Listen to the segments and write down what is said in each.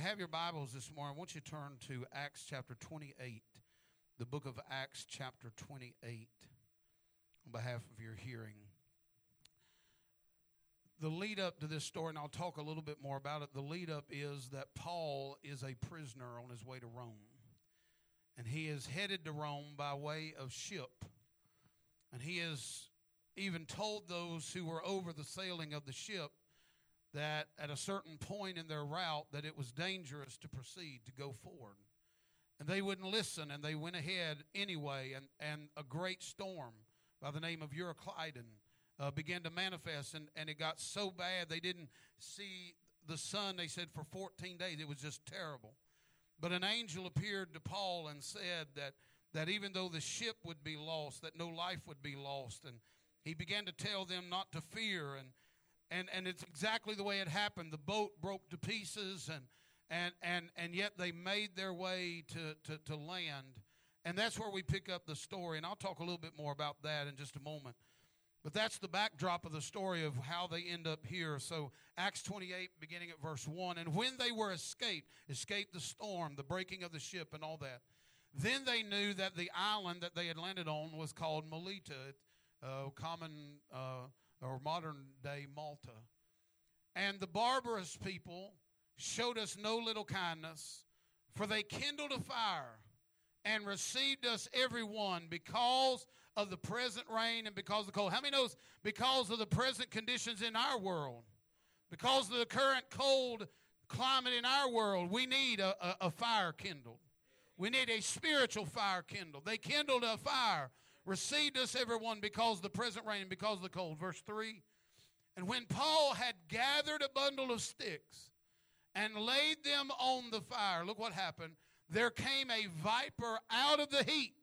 you have your Bibles this morning, I want you to turn to Acts chapter 28, the book of Acts chapter 28, on behalf of your hearing. The lead up to this story, and I'll talk a little bit more about it, the lead up is that Paul is a prisoner on his way to Rome. And he is headed to Rome by way of ship. And he has even told those who were over the sailing of the ship that at a certain point in their route that it was dangerous to proceed to go forward. And they wouldn't listen and they went ahead anyway and, and a great storm by the name of Euroclydon uh, began to manifest and, and it got so bad they didn't see the sun they said for 14 days. It was just terrible. But an angel appeared to paul and said that that even though the ship would be lost that no life would be lost. And he began to tell them not to fear and and and it's exactly the way it happened. The boat broke to pieces, and and and and yet they made their way to to, to land, and that's where we pick up the story. And I'll talk a little bit more about that in just a moment. But that's the backdrop of the story of how they end up here. So, Acts 28, beginning at verse 1. And when they were escaped, escaped the storm, the breaking of the ship, and all that, then they knew that the island that they had landed on was called Melita, uh, common uh, or modern day Malta. And the barbarous people showed us no little kindness, for they kindled a fire and received us every one because of the present rain and because of the cold. How many knows because of the present conditions in our world, because of the current cold climate in our world, we need a, a, a fire kindled. We need a spiritual fire kindled. They kindled a fire received us everyone because of the present rain, because of the cold. Verse 3 And when Paul had gathered a bundle of sticks and laid them on the fire, look what happened. There came a viper out of the heat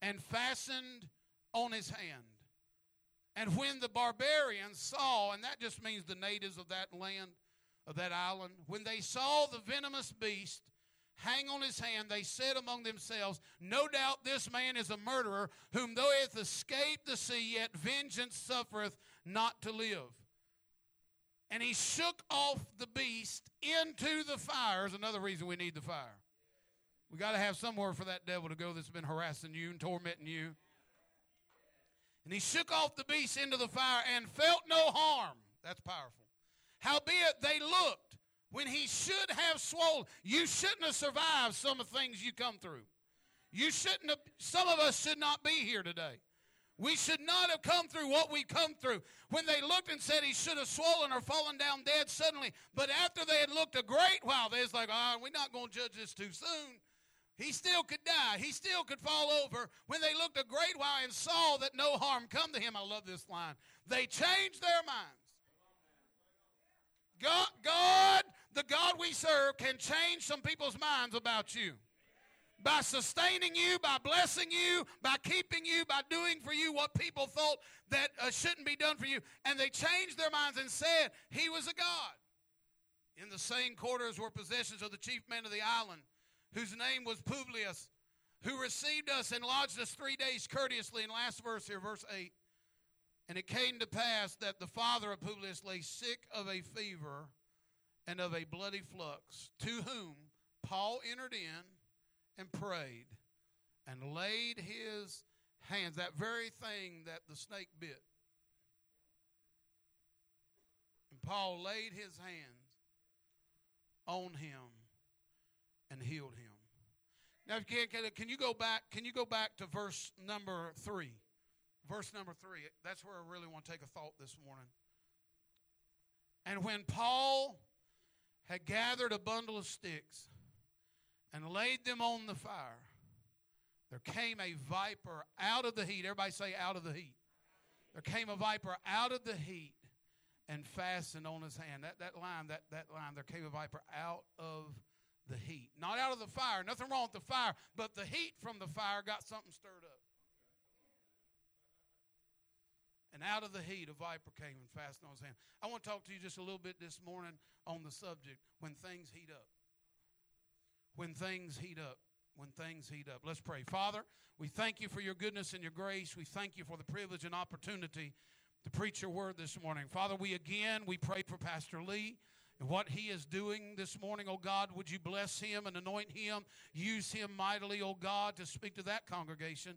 and fastened on his hand. And when the barbarians saw, and that just means the natives of that land, of that island, when they saw the venomous beast hang on his hand, they said among themselves, No doubt this man is a murderer, whom though he hath escaped the sea, yet vengeance suffereth not to live. And he shook off the beast into the fire. Is another reason we need the fire. We got to have somewhere for that devil to go that's been harassing you and tormenting you. And he shook off the beast into the fire and felt no harm. That's powerful. Howbeit they looked when he should have swollen. You shouldn't have survived some of the things you come through. You shouldn't have, some of us should not be here today. We should not have come through what we come through. When they looked and said he should have swollen or fallen down dead suddenly, but after they had looked a great while, they was like, ah, oh, we're not going to judge this too soon. He still could die. He still could fall over. When they looked a great while and saw that no harm come to him, I love this line. They changed their minds. God, God the God we serve can change some people's minds about you. By sustaining you, by blessing you, by keeping you, by doing for you what people thought that uh, shouldn't be done for you. And they changed their minds and said he was a God. In the same quarters were possessions of the chief men of the island, whose name was Publius, who received us and lodged us three days courteously. In last verse here, verse 8. And it came to pass that the father of Publius lay sick of a fever and of a bloody flux, to whom Paul entered in and prayed and laid his hands, that very thing that the snake bit. And Paul laid his hands on him and healed him. Now, can, can, can you go back? Can you go back to verse number three? Verse number three. That's where I really want to take a thought this morning. And when Paul had gathered a bundle of sticks and laid them on the fire, there came a viper out of the heat. Everybody say, out of the heat. There came a viper out of the heat and fastened on his hand. That, that line, that, that line, there came a viper out of the heat. Not out of the fire. Nothing wrong with the fire, but the heat from the fire got something stirred up. And out of the heat, a viper came and fastened on his hand. I want to talk to you just a little bit this morning on the subject when things heat up. When things heat up. When things heat up. Let's pray. Father, we thank you for your goodness and your grace. We thank you for the privilege and opportunity to preach your word this morning. Father, we again, we pray for Pastor Lee. And what he is doing this morning, oh God, would you bless him and anoint him, use him mightily, oh God, to speak to that congregation.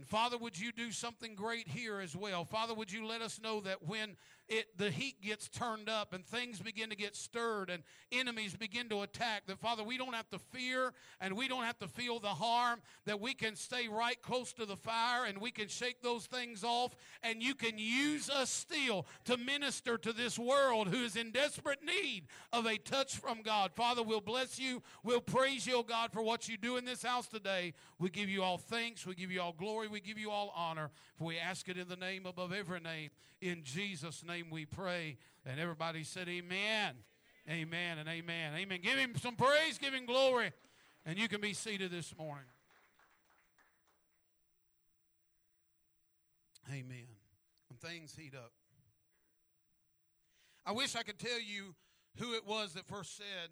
And Father, would you do something great here as well? Father, would you let us know that when it, the heat gets turned up and things begin to get stirred and enemies begin to attack, that Father, we don't have to fear and we don't have to feel the harm, that we can stay right close to the fire and we can shake those things off and you can use us still to minister to this world who is in desperate need of a touch from God. Father, we'll bless you. We'll praise you, God, for what you do in this house today. We give you all thanks. We give you all glory. We give you all honor. For we ask it in the name above every name. In Jesus' name we pray. And everybody said, Amen. Amen and amen. Amen. Give him some praise, give him glory. And you can be seated this morning. Amen. When things heat up. I wish I could tell you who it was that first said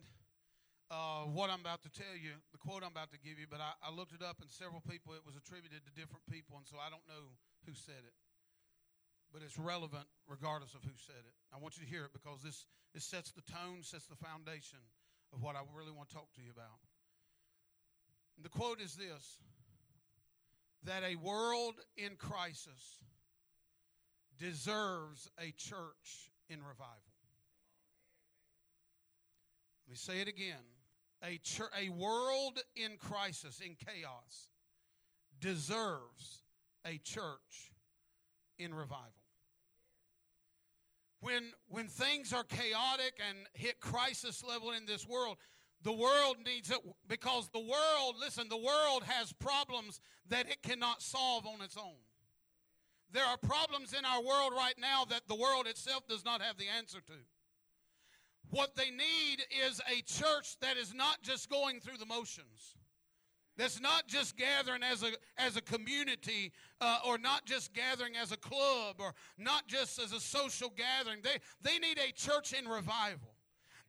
uh, what I'm about to tell you, the quote I'm about to give you, but I, I looked it up and several people, it was attributed to different people, and so I don't know who said it but it's relevant regardless of who said it. I want you to hear it because this, this sets the tone, sets the foundation of what I really want to talk to you about. And the quote is this that a world in crisis deserves a church in revival. Let me say it again. A, a world in crisis, in chaos, deserves a church in revival. When, when things are chaotic and hit crisis level in this world, the world needs it because the world, listen, the world has problems that it cannot solve on its own. There are problems in our world right now that the world itself does not have the answer to. What they need is a church that is not just going through the motions that's not just gathering as a, as a community uh, or not just gathering as a club or not just as a social gathering. They, they need a church in revival.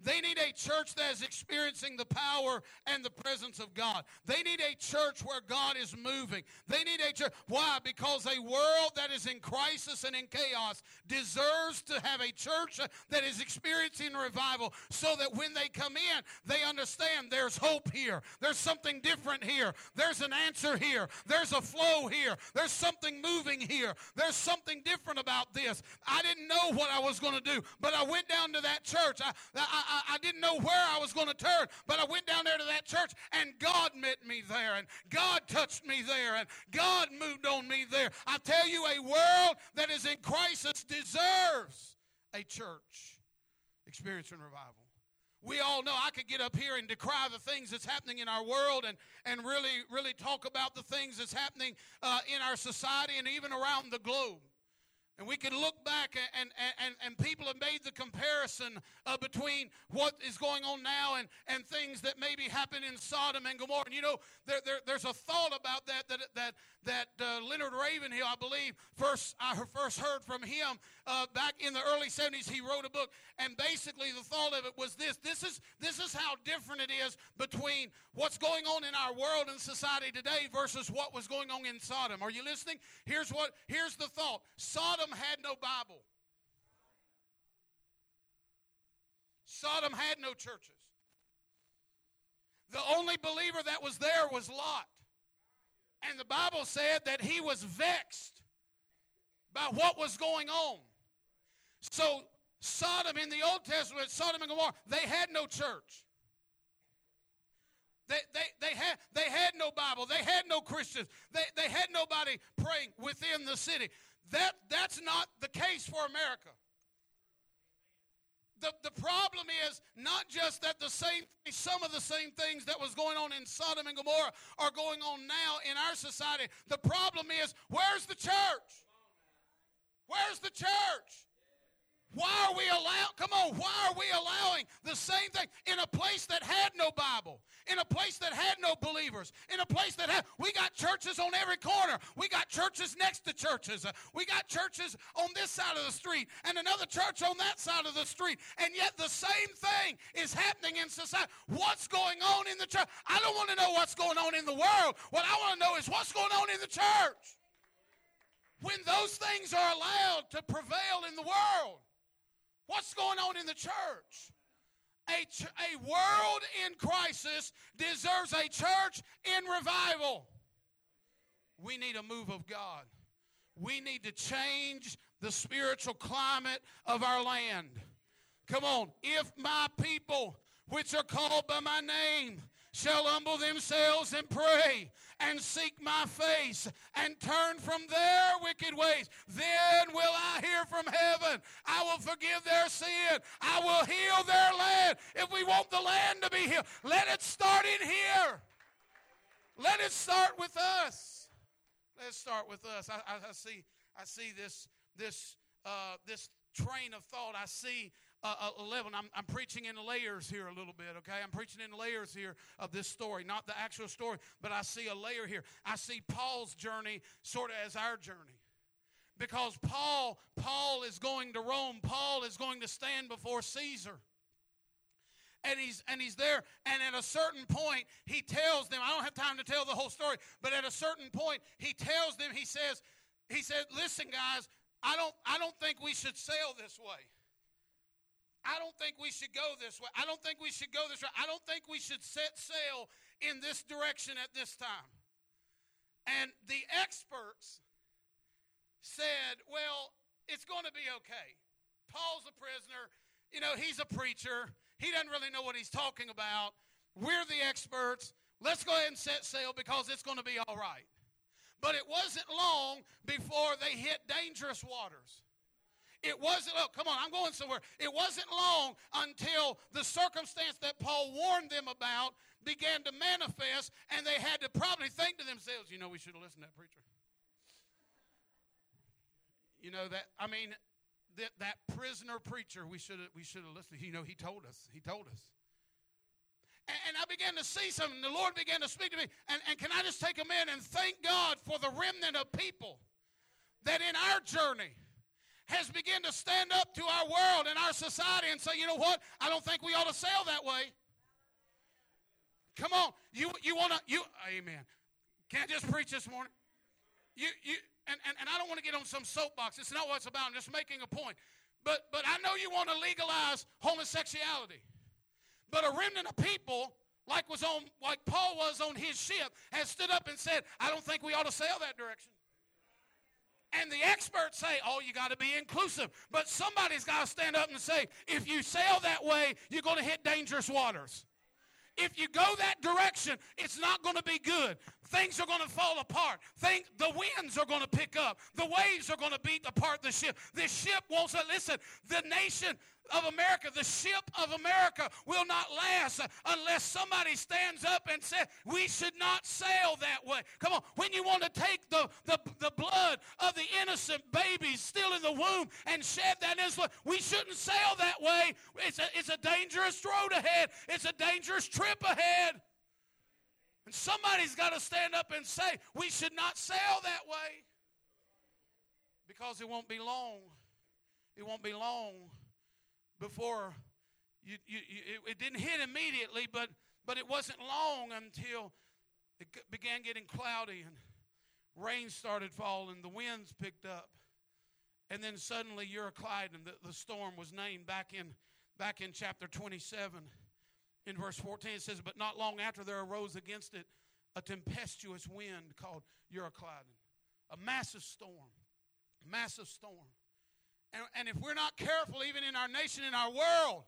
They need a church that is experiencing the power and the presence of God. They need a church where God is moving. They need a church. Why? Because a world that is in crisis and in chaos deserves to have a church that is experiencing revival so that when they come in, they understand there's hope here. There's something different here. There's an answer here. There's a flow here. There's something moving here. There's something different about this. I didn't know what I was going to do, but I went down to that church. I, I, I, I didn't know where I was going to turn, but I went down there to that church and God met me there and God touched me there and God moved on me there. I tell you, a world that is in crisis deserves a church experiencing revival. We all know I could get up here and decry the things that's happening in our world and, and really, really talk about the things that's happening uh, in our society and even around the globe. And we can look back and, and, and, people have made the comparison uh, between what is going on now and, and things that maybe happened in Sodom and Gomorrah. And you know, there, there, there's a thought about that that, that, that uh, Leonard Ravenhill, I believe, first I first heard from him uh, back in the early 70s. He wrote a book, and basically the thought of it was this this is, this is how different it is between what's going on in our world and society today versus what was going on in Sodom. Are you listening? Here's, what, here's the thought Sodom had no Bible. Sodom had no churches. The only believer that was there was Lot. And the Bible said that he was vexed by what was going on. So, Sodom in the Old Testament, Sodom and Gomorrah, they had no church. They, they, they, had, they had no Bible. They had no Christians. They, they had nobody praying within the city. That, that's not the case for America. The, the problem is not just that the same some of the same things that was going on in Sodom and Gomorrah are going on now in our society. The problem is where's the church? Where's the church? Why are we allowing, come on, why are we allowing the same thing in a place that had no Bible, in a place that had no believers, in a place that had, we got churches on every corner. We got churches next to churches. We got churches on this side of the street and another church on that side of the street. And yet the same thing is happening in society. What's going on in the church? I don't want to know what's going on in the world. What I want to know is what's going on in the church. When those things are allowed to prevail in the world. What's going on in the church? A, ch- a world in crisis deserves a church in revival. We need a move of God. We need to change the spiritual climate of our land. Come on. If my people, which are called by my name, shall humble themselves and pray and seek my face and turn from their wicked ways, then will I hear from heaven. I will forgive their sin. I will heal their land. If we want the land to be healed, let it start in here. Let it start with us. Let's start with us. I, I, I see. I see this this uh, this train of thought. I see uh, uh, 11. I'm, I'm preaching in layers here a little bit, okay? I'm preaching in layers here of this story, not the actual story, but I see a layer here. I see Paul's journey sort of as our journey. Because Paul, Paul is going to Rome. Paul is going to stand before Caesar. And he's and he's there, and at a certain point, he tells them, I don't have time to tell the whole story, but at a certain point, he tells them, he says, he said, listen, guys, I don't I don't think we should sail this way. I don't think we should go this way. I don't think we should go this way. I don't think we should set sail in this direction at this time. And the experts said, well, it's going to be okay. Paul's a prisoner. You know, he's a preacher. He doesn't really know what he's talking about. We're the experts. Let's go ahead and set sail because it's going to be all right. But it wasn't long before they hit dangerous waters. It wasn't, oh, come on, I'm going somewhere. It wasn't long until the circumstance that Paul warned them about began to manifest, and they had to probably think to themselves, you know, we should have listened to that preacher. You know, that, I mean, that, that prisoner preacher, we should have we should have listened. You know, he told us. He told us. And, I began to see something. The Lord began to speak to me. And, and can I just take a minute and thank God for the remnant of people that in our journey, has begun to stand up to our world and our society and say, you know what? I don't think we ought to sail that way. Come on. You, you want to, you, amen. Can't just preach this morning? You, you, and, and, and I don't want to get on some soapbox. It's not what it's about. I'm just making a point. But, but I know you want to legalize homosexuality. But a remnant of people, like was on, like Paul was on his ship, has stood up and said, I don't think we ought to sail that direction. And the experts say, oh, you got to be inclusive. But somebody's got to stand up and say, if you sail that way, you're going to hit dangerous waters. If you go that direction, it's not going to be good. Things are going to fall apart. Think the winds are going to pick up. The waves are going to beat apart the ship. This ship won't listen. The nation of America, the ship of America will not last unless somebody stands up and says, we should not sail that way. Come on, when you want to take the, the, the blood of the innocent babies still in the womb and shed that innocent, we shouldn't sail that way. It's a, it's a dangerous road ahead. It's a dangerous trip ahead. And somebody's got to stand up and say, we should not sail that way. Because it won't be long. It won't be long before you, you, you it, it, didn't hit immediately, but, but it wasn't long until it began getting cloudy and rain started falling, the winds picked up. And then suddenly Euroclydon, the, the storm was named back in, back in chapter 27. In verse 14 it says, But not long after there arose against it a tempestuous wind called Euroclydon. A massive storm. Massive storm. And, and if we're not careful, even in our nation, in our world,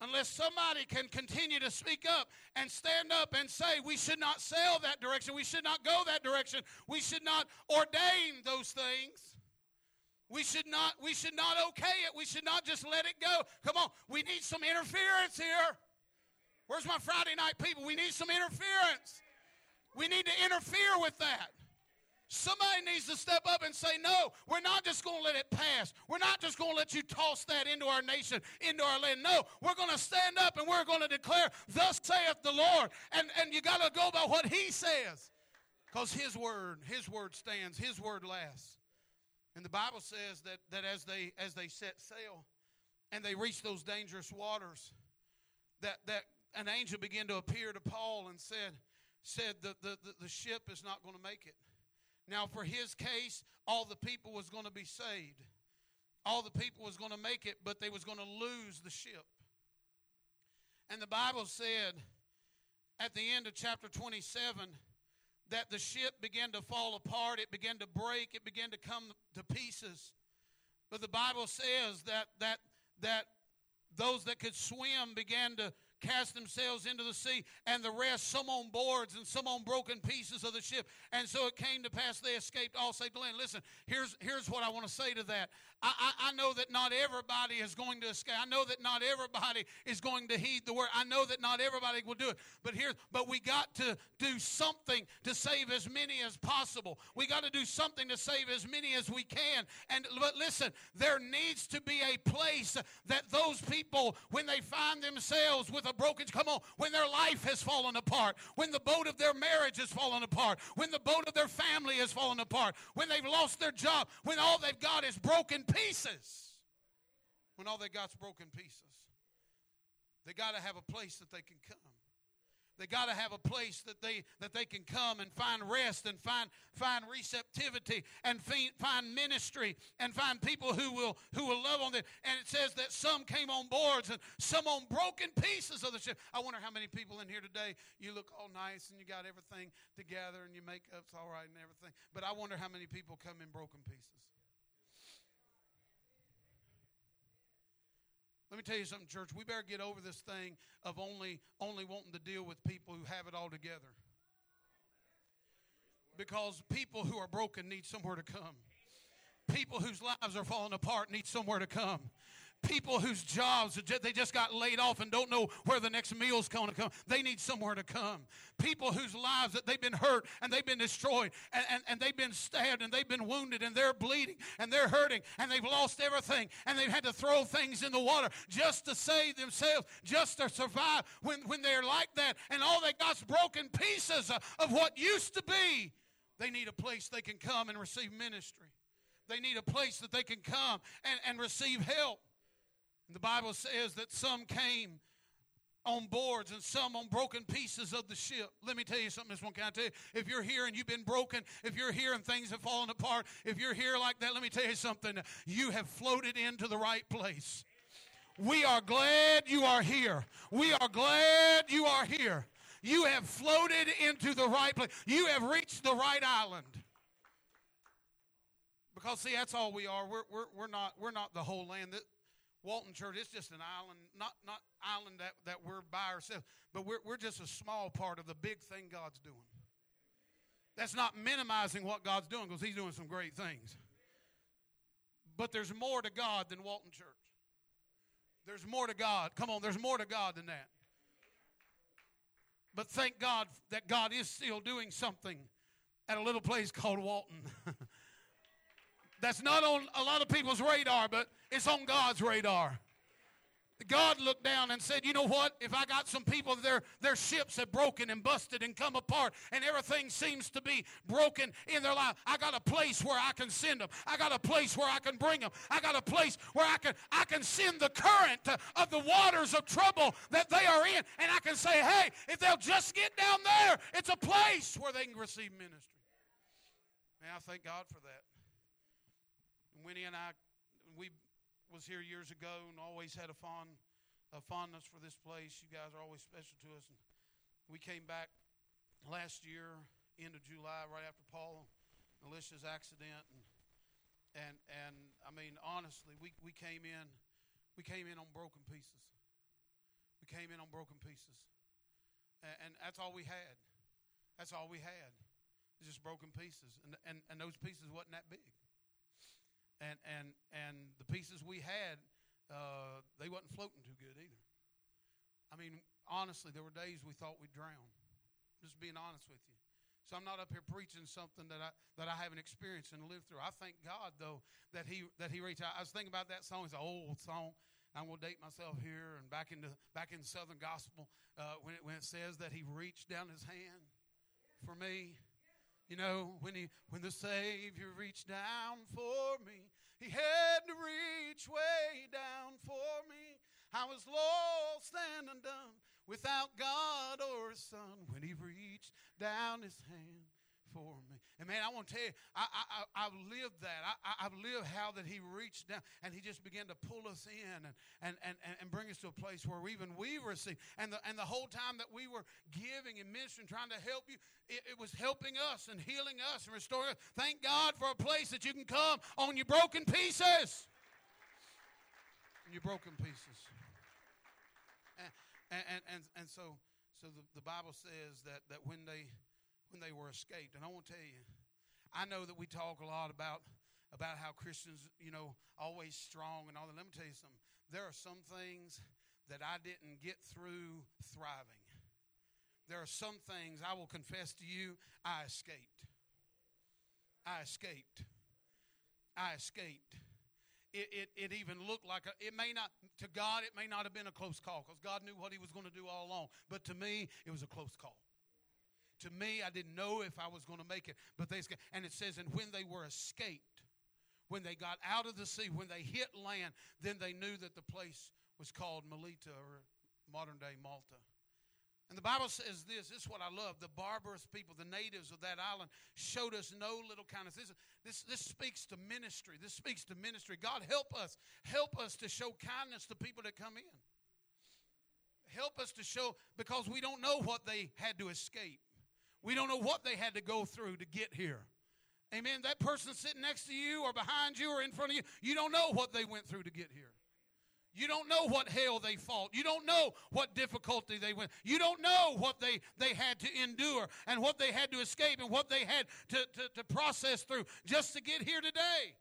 unless somebody can continue to speak up and stand up and say we should not sail that direction, we should not go that direction, we should not ordain those things. We should not we should not okay it. We should not just let it go. Come on, we need some interference here. Where's my Friday night people? We need some interference. We need to interfere with that. Somebody needs to step up and say, No, we're not just going to let it pass. We're not just going to let you toss that into our nation, into our land. No, we're going to stand up and we're going to declare, Thus saith the Lord. And, and you got to go by what He says. Because His word, His word stands, His word lasts. And the Bible says that, that as, they, as they set sail and they reach those dangerous waters, that, that an angel began to appear to Paul and said, said the, the, the, the ship is not going to make it. Now, for his case, all the people was going to be saved. All the people was going to make it, but they was going to lose the ship. And the Bible said at the end of chapter 27 that the ship began to fall apart, it began to break, it began to come to pieces. But the Bible says that that that those that could swim began to cast themselves into the sea, and the rest, some on boards and some on broken pieces of the ship. And so it came to pass they escaped all save land. Listen, here's, here's what I want to say to that. I, I, I know that not everybody is going to escape. I know that not everybody is going to heed the word. I know that not everybody will do it. But here, but we got to do something to save as many as possible. We got to do something to save as many as we can. And but listen, there needs to be a place that those people, when they find themselves with a broken, come on, when their life has fallen apart, when the boat of their marriage has fallen apart, when the boat of their family has fallen apart, when they've lost their job, when all they've got is broken pieces. When all they got's broken pieces. They got to have a place that they can come. They got to have a place that they that they can come and find rest and find find receptivity and find ministry and find people who will who will love on them. And it says that some came on boards and some on broken pieces of the ship. I wonder how many people in here today you look all nice and you got everything together and your makeup's all right and everything. But I wonder how many people come in broken pieces. Let me tell you something, church. We better get over this thing of only, only wanting to deal with people who have it all together. Because people who are broken need somewhere to come. People whose lives are falling apart need somewhere to come people whose jobs they just got laid off and don't know where the next meal's going to come. They need somewhere to come. People whose lives that they've been hurt and they've been destroyed and, and, and they've been stabbed and they've been wounded and they're bleeding and they're hurting and they've lost everything and they've had to throw things in the water just to save themselves just to survive when, when they're like that and all they got's broken pieces of what used to be. They need a place they can come and receive ministry. They need a place that they can come and, and receive help the Bible says that some came on boards and some on broken pieces of the ship. Let me tell you something, this one can I tell you? If you're here and you've been broken, if you're here and things have fallen apart, if you're here like that, let me tell you something. You have floated into the right place. We are glad you are here. We are glad you are here. You have floated into the right place. You have reached the right island. Because see, that's all we are. We're, we're, we're not we're not the whole land. Walton Church, it's just an island, not, not island that, that we're by ourselves, but we're, we're just a small part of the big thing God's doing. That's not minimizing what God's doing because He's doing some great things. But there's more to God than Walton Church. There's more to God. Come on, there's more to God than that. But thank God that God is still doing something at a little place called Walton. That's not on a lot of people's radar, but it's on God's radar. God looked down and said, You know what? If I got some people, their, their ships have broken and busted and come apart, and everything seems to be broken in their life, I got a place where I can send them. I got a place where I can bring them. I got a place where I can, I can send the current of the waters of trouble that they are in, and I can say, Hey, if they'll just get down there, it's a place where they can receive ministry. Man, I thank God for that. Winnie and I, we was here years ago and always had a fond, a fondness for this place. You guys are always special to us. And we came back last year, end of July, right after Paul Alicia's accident, and and and I mean honestly, we we came in, we came in on broken pieces. We came in on broken pieces, and, and that's all we had. That's all we had. Just broken pieces, and and and those pieces wasn't that big and and and the pieces we had, uh, they wasn't floating too good either. I mean, honestly, there were days we thought we'd drown. Just being honest with you. So I'm not up here preaching something that I that I haven't experienced and lived through. I thank God though that he that he reached out. I was thinking about that song. It's an old song. I'm going to date myself here and back into back in Southern gospel uh, when it when it says that he reached down his hand for me. You know, when he when the Savior reached down for me, he had to reach way down for me. I was lost and undone without God or Son when he reached down his hand for me. And man, I want to tell you, I, I, I've lived that. I, I've lived how that He reached down and He just began to pull us in and, and, and, and bring us to a place where even we receive. And the, and the whole time that we were giving and ministering, trying to help you, it, it was helping us and healing us and restoring us. Thank God for a place that you can come on your broken pieces. Your broken pieces. And, and, and, and so, so the, the Bible says that, that when they when they were escaped. And I want to tell you, I know that we talk a lot about about how Christians, you know, always strong and all that. Let me tell you something. There are some things that I didn't get through thriving. There are some things I will confess to you I escaped. I escaped. I escaped. It, it, it even looked like a, it may not to God it may not have been a close call because God knew what He was going to do all along. But to me, it was a close call. To me, I didn't know if I was going to make it, but they and it says, and when they were escaped, when they got out of the sea, when they hit land, then they knew that the place was called Melita or modern day Malta. And the Bible says this, this is what I love. The barbarous people, the natives of that island, showed us no little kindness. This, this, this speaks to ministry. This speaks to ministry. God, help us. Help us to show kindness to people that come in. Help us to show, because we don't know what they had to escape. We don't know what they had to go through to get here. Amen. That person sitting next to you or behind you or in front of you, you don't know what they went through to get here. You don't know what hell they fought. You don't know what difficulty they went. You don't know what they, they had to endure and what they had to escape and what they had to, to, to process through just to get here today.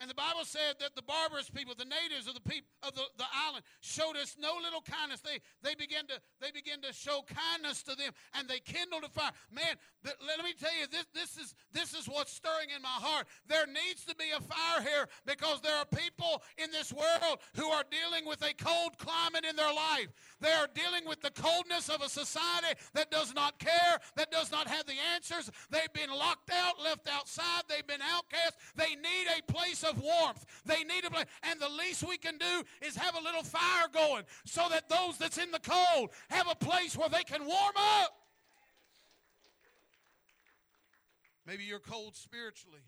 And the Bible said that the barbarous people, the natives of the people of the, the island, showed us no little kindness. They they began to they began to show kindness to them, and they kindled a fire. Man, let me tell you, this this is this is what's stirring in my heart. There needs to be a fire here because there are people in this world who are dealing with a cold climate in their life. They are dealing with the coldness of a society that does not care, that does not have the answers. They've been locked out, left outside. They've been outcast. They need a place of warmth. They need a place. And the least we can do is have a little fire going so that those that's in the cold have a place where they can warm up. Maybe you're cold spiritually.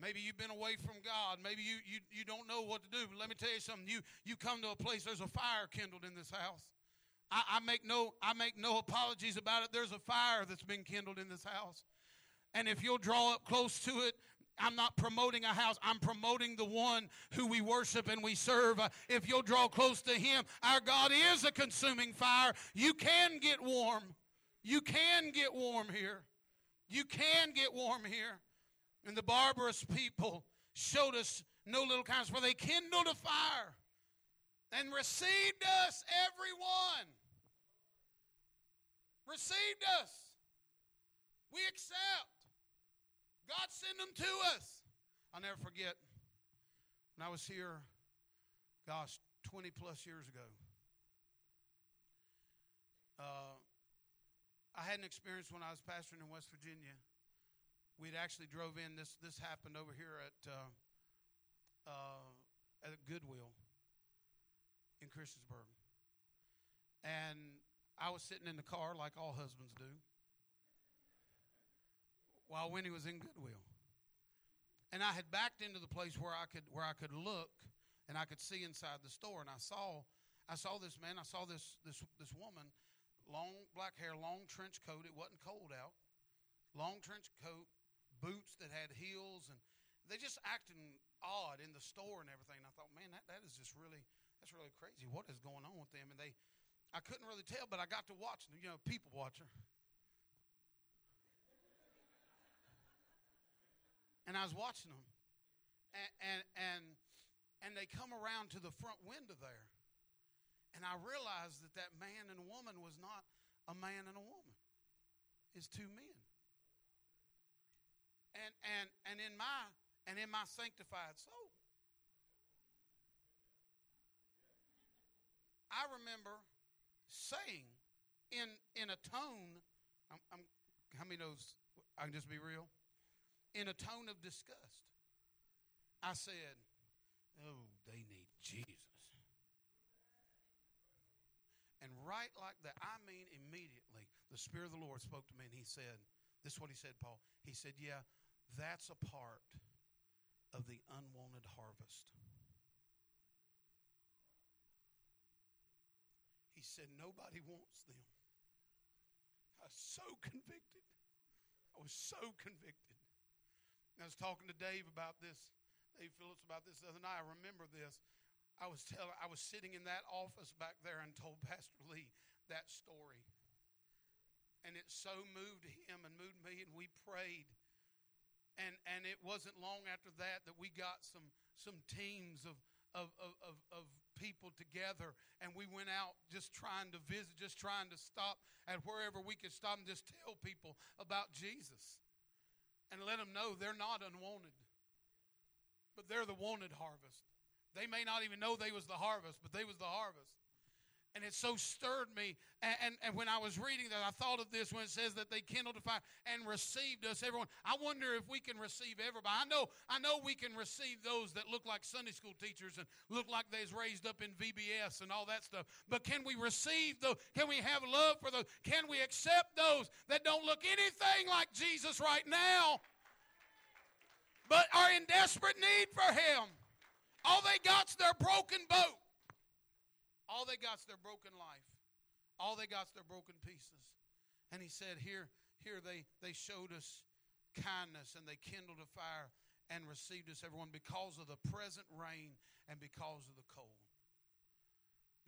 Maybe you've been away from God. Maybe you, you, you don't know what to do. But let me tell you something. You, you come to a place, there's a fire kindled in this house. I, I, make no, I make no apologies about it. There's a fire that's been kindled in this house. And if you'll draw up close to it, I'm not promoting a house. I'm promoting the one who we worship and we serve. Uh, if you'll draw close to him, our God is a consuming fire. You can get warm. You can get warm here. You can get warm here. And the barbarous people showed us no little kindness, for they kindled a fire and received us, everyone. Received us. We accept. God sent them to us. I'll never forget when I was here, gosh, 20 plus years ago. Uh, I had an experience when I was pastoring in West Virginia. We'd actually drove in. This this happened over here at uh, uh, at Goodwill in Christiansburg, and I was sitting in the car like all husbands do while Winnie was in Goodwill. And I had backed into the place where I could where I could look and I could see inside the store and I saw I saw this man, I saw this this this woman, long black hair, long trench coat. It wasn't cold out. Long trench coat, boots that had heels and they just acting odd in the store and everything. And I thought, man, that, that is just really that's really crazy. What is going on with them? And they I couldn't really tell, but I got to watch them, you know, people watcher. And I was watching them, and and and, they come around to the front window there, and I realized that that man and woman was not a man and a woman; it's two men. And and and in my and in my sanctified soul, I remember saying in in a tone. I'm, I'm, how many knows I can just be real? In a tone of disgust. I said, Oh, they need Jesus. And right like that, I mean, immediately, the Spirit of the Lord spoke to me and He said, This is what he said, Paul. He said, Yeah, that's a part of the unwanted harvest. He said, Nobody wants them. I was so convicted. I was so convicted. I was talking to Dave about this, Dave Phillips about this the other night. I remember this. I was telling, I was sitting in that office back there and told Pastor Lee that story. And it so moved him and moved me, and we prayed. And and it wasn't long after that that we got some some teams of of, of, of, of people together and we went out just trying to visit, just trying to stop at wherever we could stop and just tell people about Jesus and let them know they're not unwanted, but they're the wanted harvest. They may not even know they was the harvest, but they was the harvest and it so stirred me. And, and, and, when I was reading that, I thought of this when it says that they kindled a fire and received us, everyone. I wonder if we can receive everybody. I know, I know we can receive those that look like Sunday school teachers and look like they's raised up in VBS and all that stuff. But can we receive those? Can we have love for those? Can we accept those that don't look anything like Jesus right now, but are in desperate need for Him? All they got's their broken boat. All they got's their broken life. All they got's their broken pieces. And he said, Here, here they, they showed us kindness and they kindled a fire and received us, everyone, because of the present rain and because of the cold.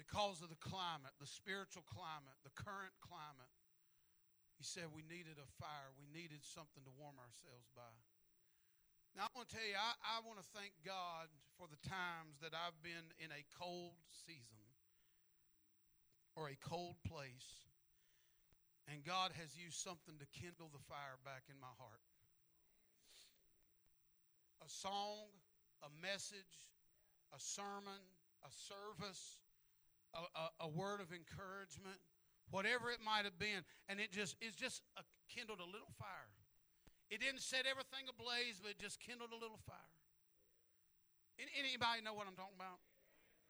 Because of the climate, the spiritual climate, the current climate. He said we needed a fire. We needed something to warm ourselves by. Now, I want to tell you, I, I want to thank God for the times that I've been in a cold season or a cold place, and God has used something to kindle the fire back in my heart. A song, a message, a sermon, a service, a, a, a word of encouragement, whatever it might have been, and it just it's just a, kindled a little fire. It didn't set everything ablaze, but it just kindled a little fire. Anybody know what I'm talking about?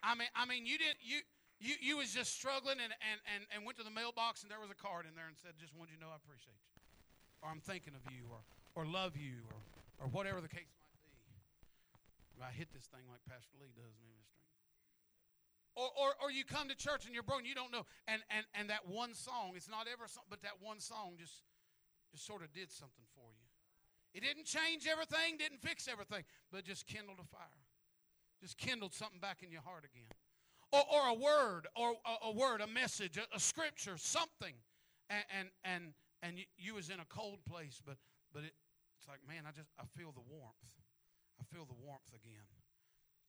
I mean, I mean, you didn't you you, you was just struggling and, and, and, and went to the mailbox and there was a card in there and said, just wanted you to know I appreciate you. Or I'm thinking of you or, or love you or, or whatever the case might be. I hit this thing like Pastor Lee does, string. Or, or, or you come to church and you're broken, you don't know. And, and, and that one song, it's not ever, something, but that one song just, just sort of did something for you. It didn't change everything, didn't fix everything, but just kindled a fire. Just kindled something back in your heart again or, or a word or a, a word, a message, a, a, scripture, something. And, and, and, and you, was in a cold place, but, but it, it's like, man, I just, I feel the warmth. I feel the warmth again.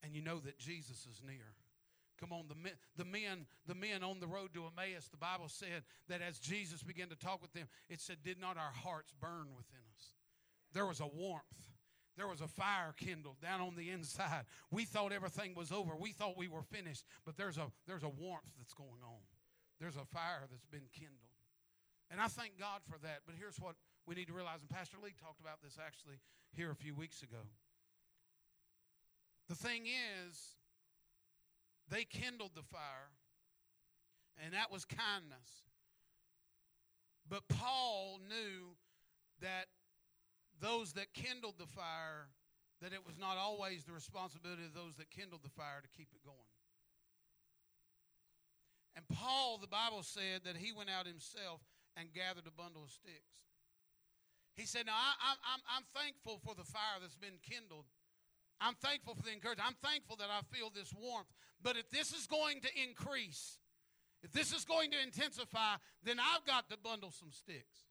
And you know that Jesus is near. Come on, the men, the men, the men on the road to Emmaus, the Bible said that as Jesus began to talk with them, it said, Did not our hearts burn within us? There was a warmth. There was a fire kindled down on the inside. We thought everything was over. We thought we were finished, but there's a there's a warmth that's going on. There's a fire that's been kindled. And I thank God for that. But here's what we need to realize, and Pastor Lee talked about this actually here a few weeks ago. The thing is, they kindled the fire, and that was kindness. But Paul knew that those that kindled the fire, that it was not always the responsibility of those that kindled the fire to keep it going. And Paul, the Bible said that he went out himself and gathered a bundle of sticks. He said, Now, I, I'm thankful for the fire that's been kindled. I'm thankful for the encouragement. I'm thankful that I feel this warmth. But if this is going to increase, if this is going to intensify, then I've got to bundle some sticks.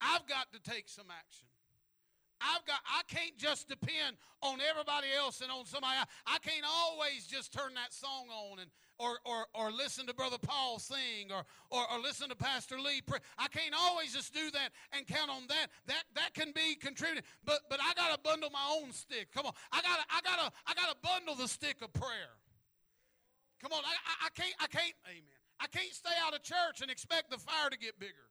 I've got to take some action. I've got I can't just depend on everybody else and on somebody. I can't always just turn that song on and or or, or listen to Brother Paul sing or, or, or listen to Pastor Lee pray. I can't always just do that and count on that. That that can be contributed. But but I gotta bundle my own stick. Come on. I gotta I gotta I gotta bundle the stick of prayer. Come on, I, I, I can't I can't amen. I can't stay out of church and expect the fire to get bigger.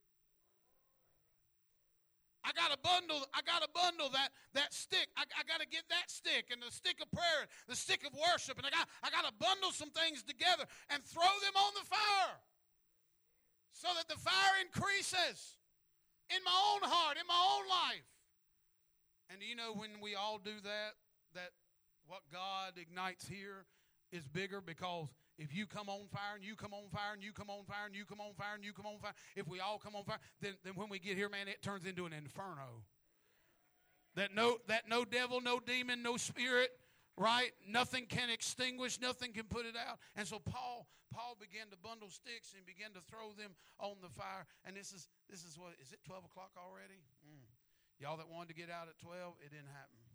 I got to bundle, I got to bundle that, that stick. I, I got to get that stick and the stick of prayer, the stick of worship, and I got, I got to bundle some things together and throw them on the fire so that the fire increases. in my own heart, in my own life. And you know when we all do that, that what God ignites here is bigger because if you come on fire and you come on fire and you come on fire and you come on fire and you come on fire, if we all come on fire, then, then when we get here, man, it turns into an inferno. That no, that no devil, no demon, no spirit, right? Nothing can extinguish, nothing can put it out. And so Paul, Paul began to bundle sticks and began to throw them on the fire. And this is this is what is it 12 o'clock already? Mm. Y'all that wanted to get out at 12, it didn't happen.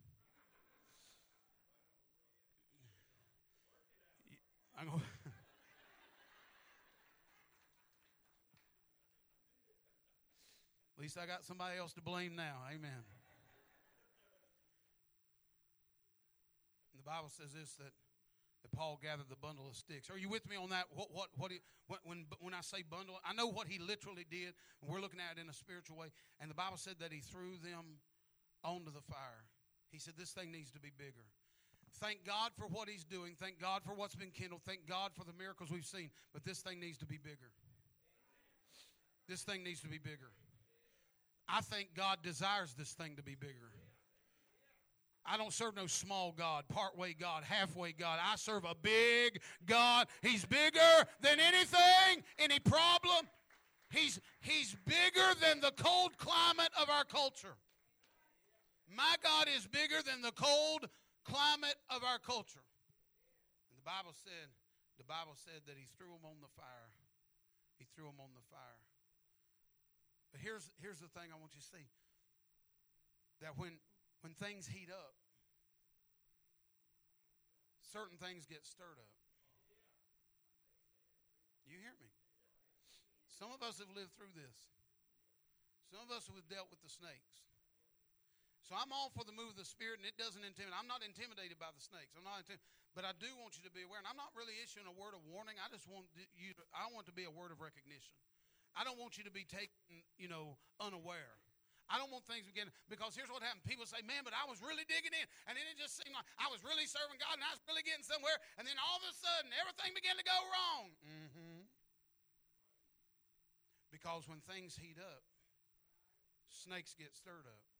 I'm going At least I got somebody else to blame now. Amen. And the Bible says this that, that Paul gathered the bundle of sticks. Are you with me on that? What what what he, when when I say bundle, I know what he literally did. We're looking at it in a spiritual way. And the Bible said that he threw them onto the fire. He said this thing needs to be bigger. Thank God for what He's doing. Thank God for what's been kindled. Thank God for the miracles we've seen. But this thing needs to be bigger. This thing needs to be bigger. I think God desires this thing to be bigger. I don't serve no small God, partway God, halfway God. I serve a big God. He's bigger than anything, any problem. He's, he's bigger than the cold climate of our culture. My God is bigger than the cold climate of our culture. And the Bible said, the Bible said that he threw them on the fire. He threw them on the fire. But here's here's the thing I want you to see. That when when things heat up, certain things get stirred up. You hear me? Some of us have lived through this. Some of us have dealt with the snakes. So I'm all for the move of the Spirit, and it doesn't intimidate. I'm not intimidated by the snakes. I'm not intimidated, but I do want you to be aware. And I'm not really issuing a word of warning. I just want you. To, I want to be a word of recognition. I don't want you to be taken, you know, unaware. I don't want things begin because here's what happened. People say, "Man, but I was really digging in, and then it just seemed like I was really serving God, and I was really getting somewhere, and then all of a sudden everything began to go wrong." Mm-hmm. Because when things heat up, snakes get stirred up.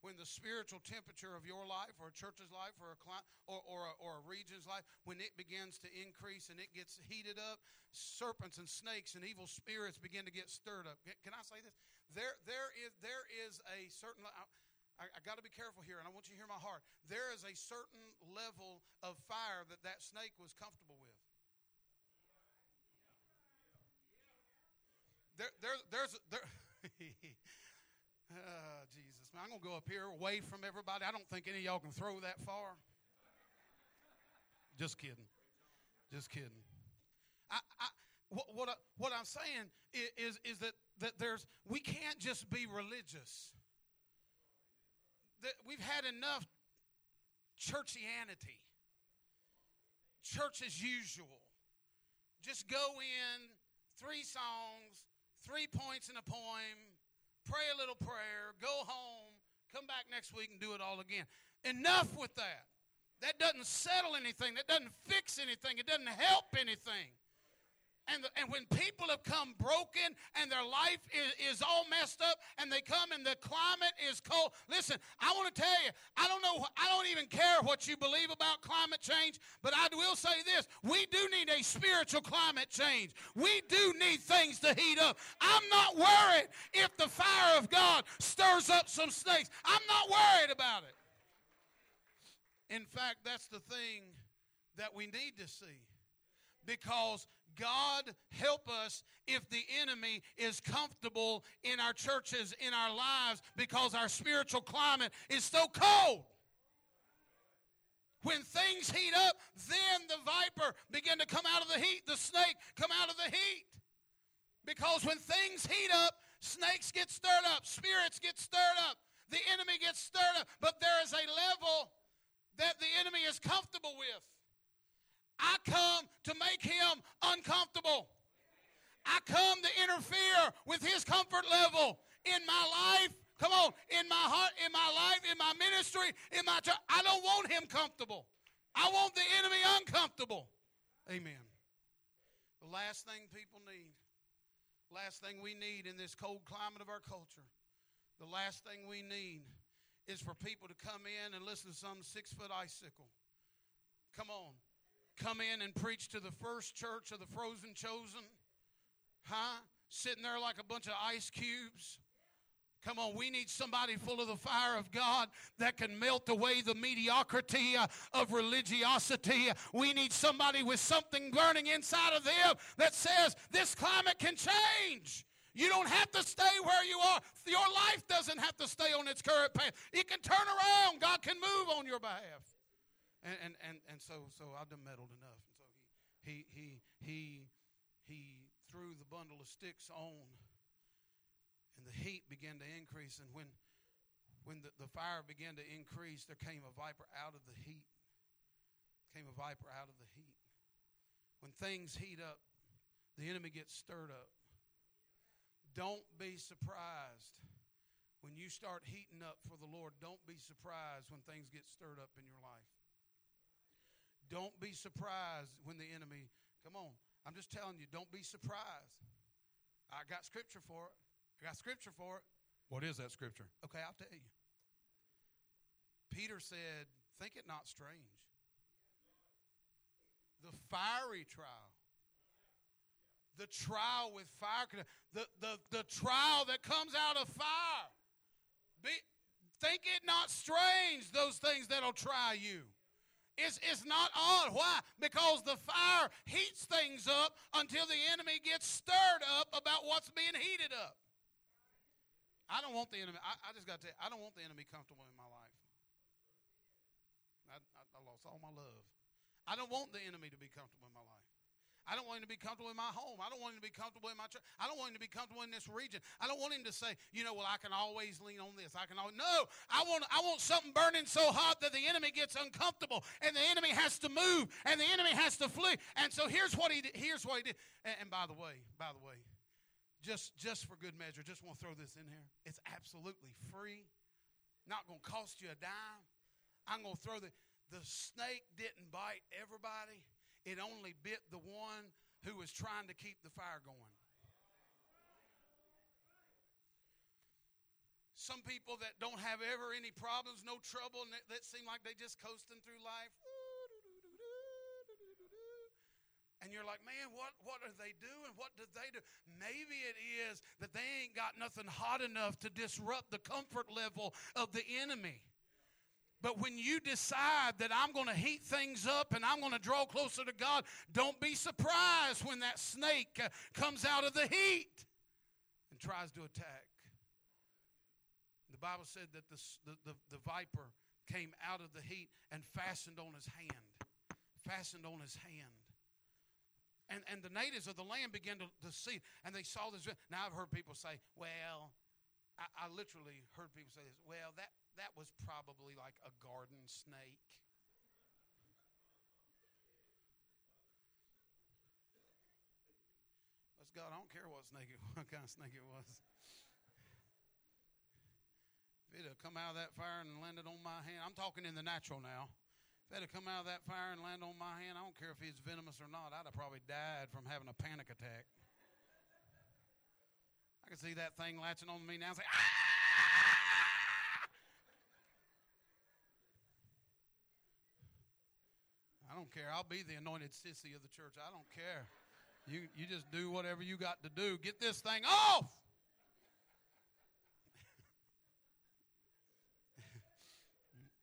When the spiritual temperature of your life or a church's life or a client or, or, a, or a region's life when it begins to increase and it gets heated up serpents and snakes and evil spirits begin to get stirred up. Can i say this? There, there, is, there is a certain I, I got to be careful here and i want you to hear my heart. There is a certain level of fire that that snake was comfortable with. There, there, there's there Oh, Jesus. Man, I'm going to go up here away from everybody. I don't think any of y'all can throw that far. Just kidding. Just kidding. I, I, what, what, I, what I'm saying is, is, is that, that there's, we can't just be religious. That we've had enough churchianity, church as usual. Just go in, three songs, three points in a poem, pray a little prayer, go home, come back next week and do it all again. Enough with that. That doesn't settle anything. That doesn't fix anything. It doesn't help anything. And, the, and when people have come broken and their life is, is all messed up and they come and the climate is cold, listen, I want to tell you, I don't know, I don't even care what you believe about climate change, but I will say this we do need a spiritual climate change. We do need things to heat up. I'm not worried if the fire of God stirs up some snakes, I'm not worried about it. In fact, that's the thing that we need to see because God help us if the enemy is comfortable in our churches, in our lives, because our spiritual climate is so cold. When things heat up, then the viper begin to come out of the heat, the snake come out of the heat. Because when things heat up, snakes get stirred up, spirits get stirred up, the enemy gets stirred up, but there is a level that the enemy is comfortable with. I come to make him uncomfortable. I come to interfere with his comfort level in my life. Come on, in my heart, in my life, in my ministry, in my church. I don't want him comfortable. I want the enemy uncomfortable. Amen. The last thing people need, Last thing we need in this cold climate of our culture, the last thing we need is for people to come in and listen to some six foot icicle. Come on. Come in and preach to the first church of the frozen chosen. Huh? Sitting there like a bunch of ice cubes. Come on, we need somebody full of the fire of God that can melt away the mediocrity of religiosity. We need somebody with something burning inside of them that says this climate can change. You don't have to stay where you are. Your life doesn't have to stay on its current path. It can turn around. God can move on your behalf. And and and, and so so I've done meddled enough. And so he he he he he threw the bundle of sticks on and the heat began to increase. And when, when the, the fire began to increase, there came a viper out of the heat. Came a viper out of the heat. When things heat up, the enemy gets stirred up. Don't be surprised when you start heating up for the Lord. Don't be surprised when things get stirred up in your life. Don't be surprised when the enemy, come on, I'm just telling you, don't be surprised. I got scripture for it. I got scripture for it. What is that scripture? Okay, I'll tell you. Peter said, Think it not strange. The fiery trial. The trial with fire. The, the, the trial that comes out of fire. Be, think it not strange, those things that'll try you. It's, it's not odd. Why? Because the fire heats things up until the enemy gets stirred up about what's being heated up. I don't want the enemy. I, I just got to tell you, I don't want the enemy comfortable in my life. I, I, I lost all my love. I don't want the enemy to be comfortable in my life. I don't want him to be comfortable in my home. I don't want him to be comfortable in my church. I don't want him to be comfortable in this region. I don't want him to say, you know, well, I can always lean on this. I can always no. I want I want something burning so hot that the enemy gets uncomfortable and the enemy has to move and the enemy has to flee. And so here's what he did. Here's what he did. And, and by the way, by the way, just just for good measure, just want to throw this in here. It's absolutely free. Not going to cost you a dime. I'm going to throw the the snake didn't bite everybody. It only bit the one who was trying to keep the fire going. Some people that don't have ever any problems, no trouble, that, that seem like they just coasting through life. And you're like, man, what, what are they doing? What did they do? Maybe it is that they ain't got nothing hot enough to disrupt the comfort level of the enemy. But when you decide that I'm going to heat things up and I'm going to draw closer to God, don't be surprised when that snake uh, comes out of the heat and tries to attack. The Bible said that the, the, the, the viper came out of the heat and fastened on his hand. Fastened on his hand. And, and the natives of the land began to, to see, and they saw this. Now, I've heard people say, well, I, I literally heard people say this, well, that, that was probably like a garden snake. Let's God, I don't care what snake it, what kind of snake it was. If it had come out of that fire and landed on my hand, I'm talking in the natural now. If it had come out of that fire and land on my hand, I don't care if it's venomous or not, I'd have probably died from having a panic attack. I can see that thing latching on me now and say, ah! Don't care. I'll be the anointed sissy of the church. I don't care. You, you just do whatever you got to do. Get this thing off.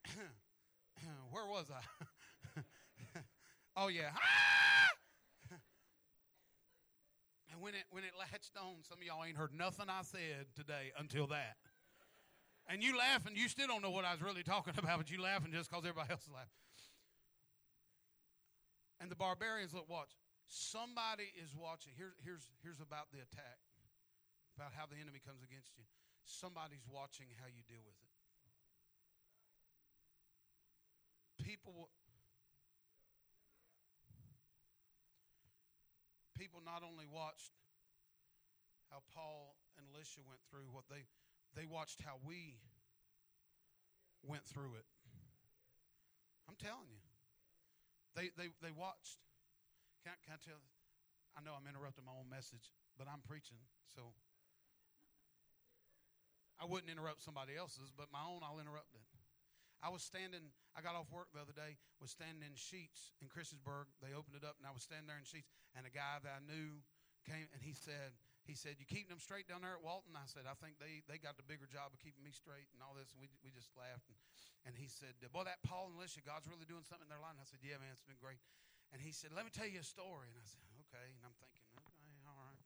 where was I? oh yeah. and when it when it latched on, some of y'all ain't heard nothing I said today until that. And you laughing, you still don't know what I was really talking about, but you laughing just because everybody else is laughing. And the barbarians look, watch. Somebody is watching. Here's here's here's about the attack, about how the enemy comes against you. Somebody's watching how you deal with it. people people not only watched how Paul and Alicia went through what they they watched how we went through it. I'm telling you. They they they watched. Can I, can I tell? I know I'm interrupting my own message, but I'm preaching, so I wouldn't interrupt somebody else's, but my own I'll interrupt it. I was standing, I got off work the other day, was standing in Sheetz in Christiansburg. They opened it up, and I was standing there in Sheetz, and a guy that I knew came, and he said, he said, "You keeping them straight down there at Walton?" I said, "I think they they got the bigger job of keeping me straight and all this." And we we just laughed. And, and he said, "Boy, that Paul and Alicia, God's really doing something in their life." I said, "Yeah, man, it's been great." And he said, "Let me tell you a story." And I said, "Okay." And I'm thinking, "Okay, all right,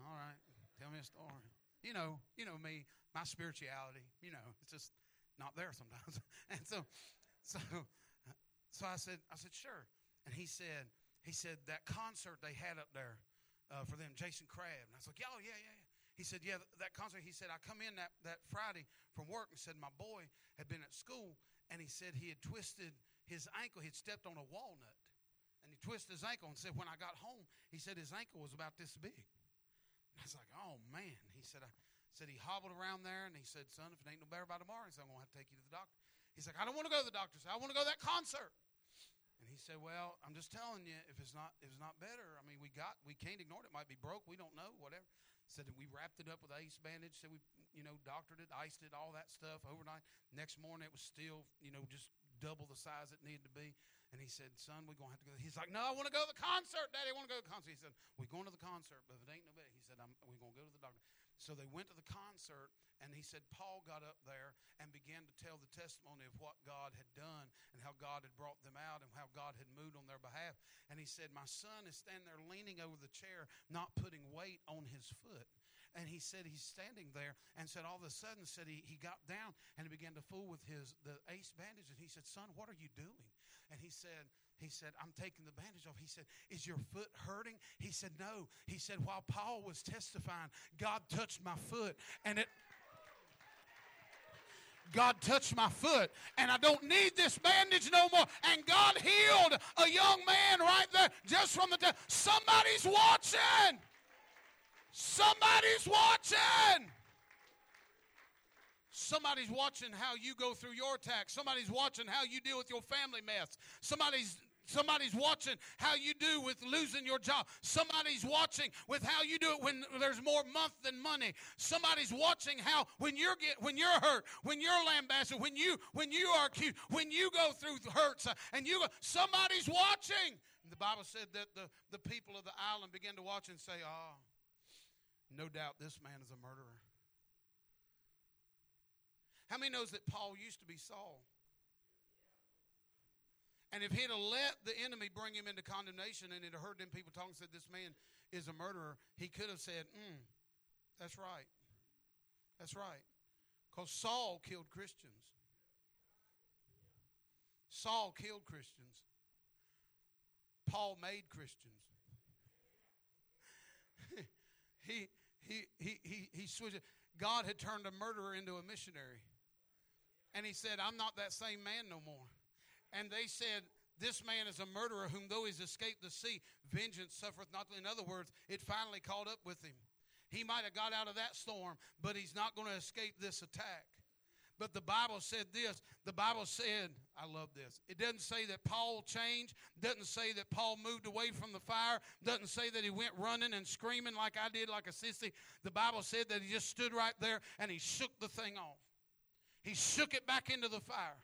all right, tell me a story." You know, you know me, my spirituality. You know, it's just not there sometimes. and so, so, so I said, I said, "Sure." And he said, he said that concert they had up there uh, for them, Jason Crabb. And I was like, oh, yeah, yeah, yeah. He said, yeah, that concert. He said, I come in that, that Friday from work and said my boy had been at school and he said he had twisted his ankle. He had stepped on a walnut and he twisted his ankle and said, when I got home, he said his ankle was about this big. And I was like, oh, man. He said, I said he hobbled around there and he said, son, if it ain't no better by tomorrow, he said, I'm going to have to take you to the doctor. He's like, I don't want to go to the doctor. I want to go to that concert. He said, "Well, I'm just telling you, if it's not if it's not better, I mean, we got we can't ignore it. It might be broke. We don't know. Whatever." Said we wrapped it up with ace bandage. Said we you know doctored it, iced it, all that stuff overnight. Next morning, it was still you know just double the size it needed to be. And he said, "Son, we're gonna have to go." He's like, "No, I want to go to the concert, Daddy. I want to go to the concert." He said, "We're going to the concert, but if it ain't no better," he said, "We're gonna go to the doctor." So they went to the concert, and he said Paul got up there and began to tell the testimony of what God had done and how God had brought them out and how God had moved on their behalf. And he said, My son is standing there leaning over the chair, not putting weight on his foot. And he said he's standing there and said all of a sudden said he, he got down and he began to fool with his the ace bandage and he said, Son, what are you doing? And he said, he said, I'm taking the bandage off. He said, Is your foot hurting? He said, No. He said, While Paul was testifying, God touched my foot and it. God touched my foot, and I don't need this bandage no more. And God healed a young man right there just from the. Somebody's watching. Somebody's watching. Somebody's watching how you go through your attack. Somebody's watching how you deal with your family mess. Somebody's Somebody's watching how you do with losing your job. Somebody's watching with how you do it when there's more month than money. Somebody's watching how when you're get when you're hurt, when you're lambasted, when you when you are accused, when you go through hurts, uh, and you go, somebody's watching. And the Bible said that the, the people of the island began to watch and say, "Ah, oh, no doubt this man is a murderer." How many knows that Paul used to be Saul? And if he'd have let the enemy bring him into condemnation and have heard them people talking, said this man is a murderer, he could have said, mm, that's right. That's right. Because Saul killed Christians. Saul killed Christians. Paul made Christians. he, he, he, he, he switched. God had turned a murderer into a missionary. And he said, I'm not that same man no more. And they said, This man is a murderer, whom though he's escaped the sea, vengeance suffereth not. In other words, it finally caught up with him. He might have got out of that storm, but he's not going to escape this attack. But the Bible said this. The Bible said, I love this. It doesn't say that Paul changed, doesn't say that Paul moved away from the fire, doesn't say that he went running and screaming like I did, like a sissy. The Bible said that he just stood right there and he shook the thing off. He shook it back into the fire.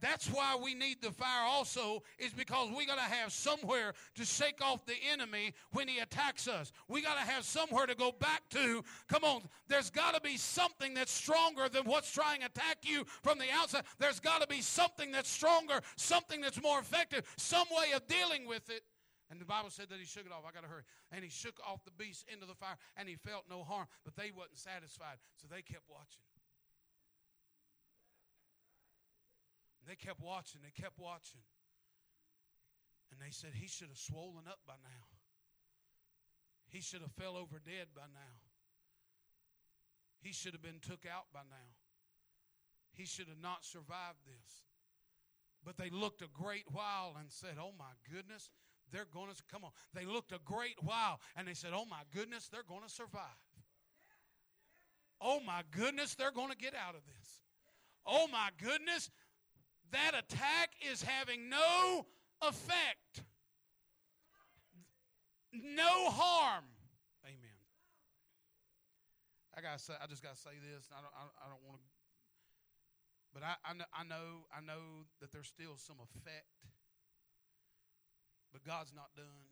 That's why we need the fire also, is because we got to have somewhere to shake off the enemy when he attacks us. We got to have somewhere to go back to. Come on, there's got to be something that's stronger than what's trying to attack you from the outside. There's got to be something that's stronger, something that's more effective, some way of dealing with it. And the Bible said that he shook it off. I got to hurry. And he shook off the beast into the fire, and he felt no harm. But they wasn't satisfied, so they kept watching. And they kept watching, they kept watching. And they said, He should have swollen up by now. He should have fell over dead by now. He should have been took out by now. He should have not survived this. But they looked a great while and said, Oh my goodness, they're going to come on. They looked a great while and they said, Oh my goodness, they're going to survive. Oh my goodness, they're going to get out of this. Oh my goodness, that attack is having no effect. no harm. Amen. I gotta say, I just gotta say this. I don't, I, I don't want to, but I, I know, I know, I know that there's still some effect, but God's not done.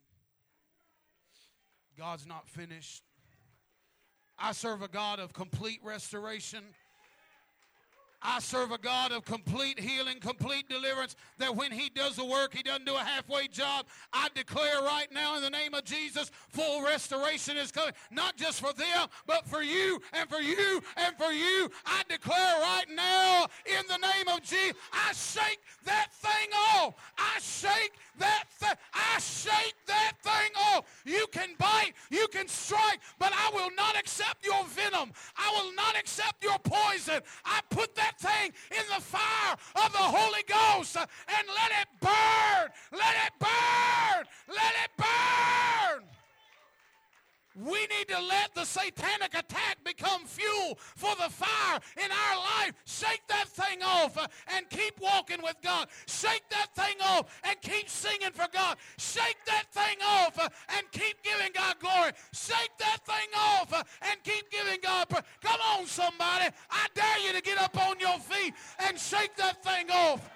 God's not finished. I serve a God of complete restoration. I serve a God of complete healing, complete deliverance, that when He does the work, He doesn't do a halfway job. I declare right now in the name of Jesus, full restoration is coming, not just for them, but for you and for you and for you. I declare right now in the name of Jesus, I shake that thing off. I shake that thing. I shake that thing off. You can bite, you can strike, but I will not accept your venom. I will not accept your poison. I put that thing in the fire of the Holy Ghost uh, and let it burn. Let it burn. Let it burn. We need to let the satanic attack become fuel for the fire in our life. Shake that thing off and keep walking with God. Shake that thing off and keep singing for God. Shake that thing off and keep giving God glory. Shake that thing off and keep giving God praise. Come on, somebody. I dare you to get up on your feet and shake that thing off.